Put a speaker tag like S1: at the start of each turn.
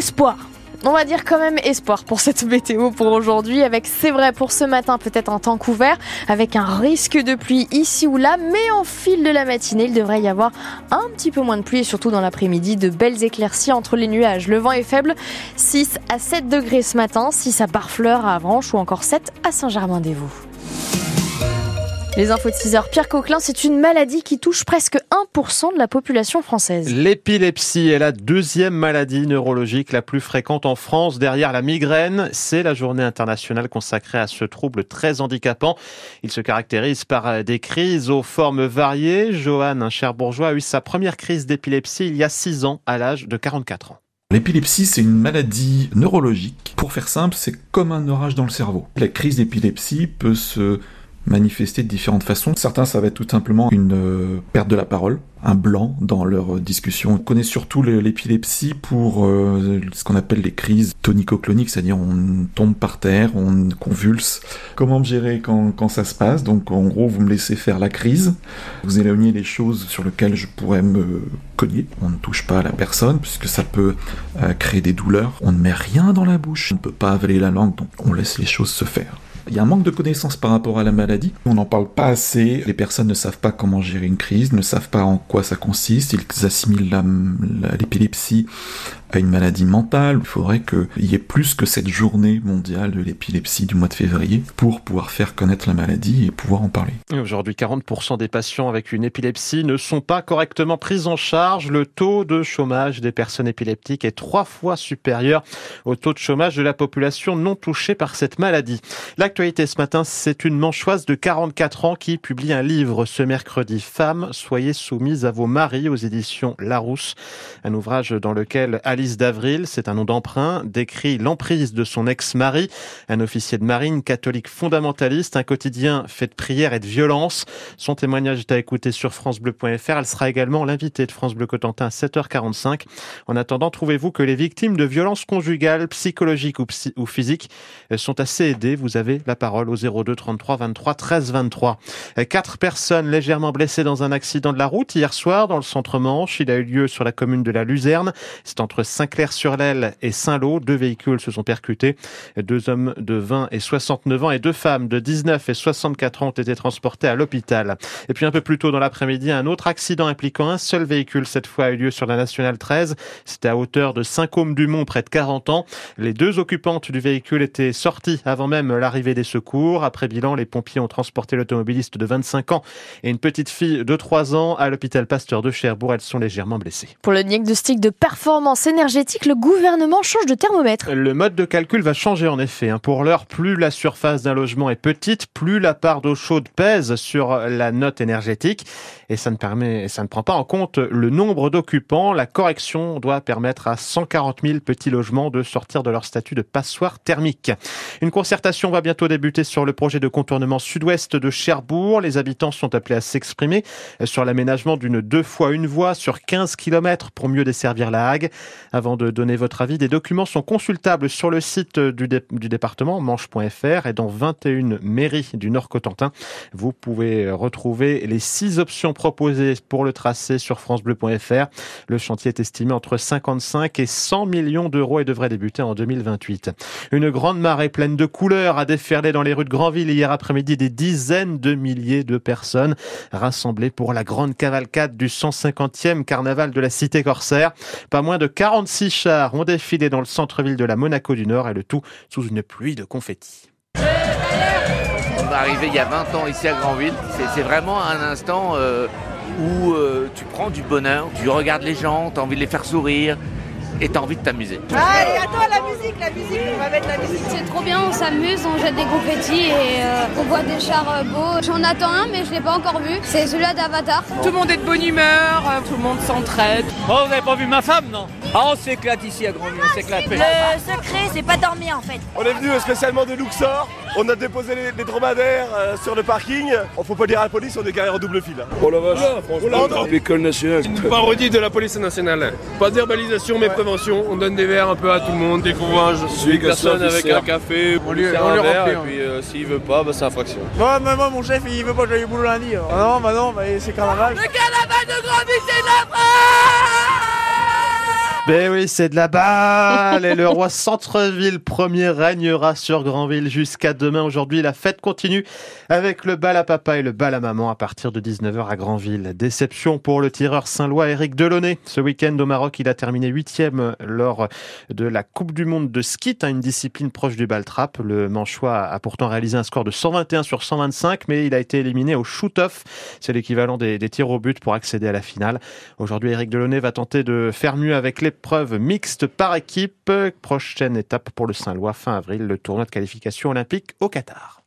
S1: espoir. On va dire quand même espoir pour cette météo pour aujourd'hui, avec c'est vrai pour ce matin peut-être un temps couvert, avec un risque de pluie ici ou là, mais en fil de la matinée il devrait y avoir un petit peu moins de pluie et surtout dans l'après-midi de belles éclaircies entre les nuages. Le vent est faible, 6 à 7 degrés ce matin, 6 à Barfleur à Avranches ou encore 7 à Saint-Germain-des-Vaux. Les infos de 6 heures. Pierre Coquelin, c'est une maladie qui touche presque 1% de la population française.
S2: L'épilepsie est la deuxième maladie neurologique la plus fréquente en France derrière la migraine. C'est la journée internationale consacrée à ce trouble très handicapant. Il se caractérise par des crises aux formes variées. Johan, un cher bourgeois, a eu sa première crise d'épilepsie il y a 6 ans à l'âge de 44 ans.
S3: L'épilepsie, c'est une maladie neurologique. Pour faire simple, c'est comme un orage dans le cerveau. La crise d'épilepsie peut se manifester de différentes façons. Certains, ça va être tout simplement une euh, perte de la parole, un blanc dans leur euh, discussion. On connaît surtout l'épilepsie pour euh, ce qu'on appelle les crises tonico-cloniques, c'est-à-dire on tombe par terre, on convulse. Comment me gérer quand, quand ça se passe? Donc en gros, vous me laissez faire la crise, vous éloignez les choses sur lesquelles je pourrais me cogner. On ne touche pas à la personne puisque ça peut créer des douleurs. On ne met rien dans la bouche, on ne peut pas avaler la langue, donc on laisse les choses se faire. Il y a un manque de connaissances par rapport à la maladie. On n'en parle pas assez. Les personnes ne savent pas comment gérer une crise, ne savent pas en quoi ça consiste. Ils assimilent l'épilepsie à une maladie mentale. Il faudrait qu'il y ait plus que cette journée mondiale de l'épilepsie du mois de février pour pouvoir faire connaître la maladie et pouvoir en parler.
S2: Aujourd'hui, 40% des patients avec une épilepsie ne sont pas correctement pris en charge. Le taux de chômage des personnes épileptiques est trois fois supérieur au taux de chômage de la population non touchée par cette maladie. L'actualité ce matin, c'est une manchoise de 44 ans qui publie un livre ce mercredi. Femmes, soyez soumises à vos maris aux éditions Larousse. Un ouvrage dans lequel Alice d'Avril, c'est un nom d'emprunt, décrit l'emprise de son ex-mari, un officier de marine catholique fondamentaliste, un quotidien fait de prières et de violence. Son témoignage est à écouter sur francebleu.fr. Elle sera également l'invitée de France Bleu Cotentin à 7h45. En attendant, trouvez-vous que les victimes de violences conjugales, psychologiques ou, ou physiques sont assez aidées? Vous avez la parole au 02 33 23 13 23. Quatre personnes légèrement blessées dans un accident de la route hier soir dans le centre Manche. Il a eu lieu sur la commune de la Luzerne. C'est entre Saint-Clair-sur-l'Aile et Saint-Lô. Deux véhicules se sont percutés. Deux hommes de 20 et 69 ans et deux femmes de 19 et 64 ans ont été transportés à l'hôpital. Et puis un peu plus tôt dans l'après-midi, un autre accident impliquant un seul véhicule cette fois a eu lieu sur la nationale 13. C'était à hauteur de Saint-Côme-du-Mont, près de 40 ans. Les deux occupantes du véhicule étaient sorties avant même l'arrivée des secours. Après bilan, les pompiers ont transporté l'automobiliste de 25 ans et une petite fille de 3 ans à l'hôpital Pasteur de Cherbourg. Elles sont légèrement blessées.
S1: Pour le diagnostic de performance énergétique, le gouvernement change de thermomètre.
S2: Le mode de calcul va changer en effet. Hein. Pour l'heure, plus la surface d'un logement est petite, plus la part d'eau chaude pèse sur la note énergétique. Et ça ne permet, ça ne prend pas en compte le nombre d'occupants. La correction doit permettre à 140 000 petits logements de sortir de leur statut de passoire thermique. Une concertation va bientôt débuter sur le projet de contournement sud-ouest de Cherbourg. Les habitants sont appelés à s'exprimer sur l'aménagement d'une deux fois une voie sur 15 km pour mieux desservir la Hague. Avant de donner votre avis, des documents sont consultables sur le site du, département manche.fr et dans 21 mairies du Nord-Cotentin. Vous pouvez retrouver les six options proposées pour le tracé sur francebleu.fr. Le chantier est estimé entre 55 et 100 millions d'euros et devrait débuter en 2028. Une grande marée pleine de couleurs a déferlé dans les rues de Grandville hier après-midi des dizaines de milliers de personnes rassemblées pour la grande cavalcade du 150e carnaval de la cité corsaire. Pas moins de 46 chars ont défilé dans le centre-ville de la Monaco du Nord et le tout sous une pluie de confettis.
S4: On est arrivé il y a 20 ans ici à Grandville. C'est vraiment un instant euh, où euh, tu prends du bonheur, tu regardes les gens, tu as envie de les faire sourire et tu as envie de t'amuser.
S5: Allez, attends la musique, la musique, on va mettre la musique.
S6: C'est trop bien, on s'amuse, on jette des confettis et euh, on voit des chars beaux. J'en attends un, mais je l'ai pas encore vu. C'est celui-là d'Avatar.
S7: Tout le monde est de bonne humeur, tout le monde s'entraide.
S8: Oh, vous n'avez pas vu ma femme, non? Ah, on s'éclate ici à Grandville, on s'éclate.
S9: Le secret, c'est pas dormir en fait.
S10: On est venu spécialement de Luxor. On a déposé les, les dromadaires euh, sur le parking. On faut pas dire à la police, on est garé en double fil.
S11: Oh la vache, franchement, l'école nationale.
S12: Une parodie de la police nationale. Pas d'herbalisation mais prévention. On donne des verres un peu à tout le monde. Dès qu'on voit une personne avec un café, on lui, on un verre, et puis euh, s'il veut pas, bah, c'est infraction.
S13: Moi, mais moi, mon chef, il veut pas que j'aille au boulot lundi. alors. Ah non, bah non, bah, c'est carnaval.
S5: Le carnaval de Grandville, c'est la France
S2: Ben oui, c'est de la balle et le roi Centreville premier règnera sur Granville jusqu'à demain. Aujourd'hui, la fête continue avec le bal à papa et le bal à maman à partir de 19h à Granville. Déception pour le tireur saint-lois Eric Delaunay. Ce week-end au Maroc, il a terminé huitième lors de la Coupe du Monde de ski, hein, une discipline proche du ball trap. Le Manchois a pourtant réalisé un score de 121 sur 125, mais il a été éliminé au shoot-off. C'est l'équivalent des, tirs au but pour accéder à la finale. Aujourd'hui, Eric Delaunay va tenter de faire mieux avec l'épreuve mixte par équipe. Prochaine étape pour le Saint-Lois fin avril, le tournoi de qualification olympique au Qatar.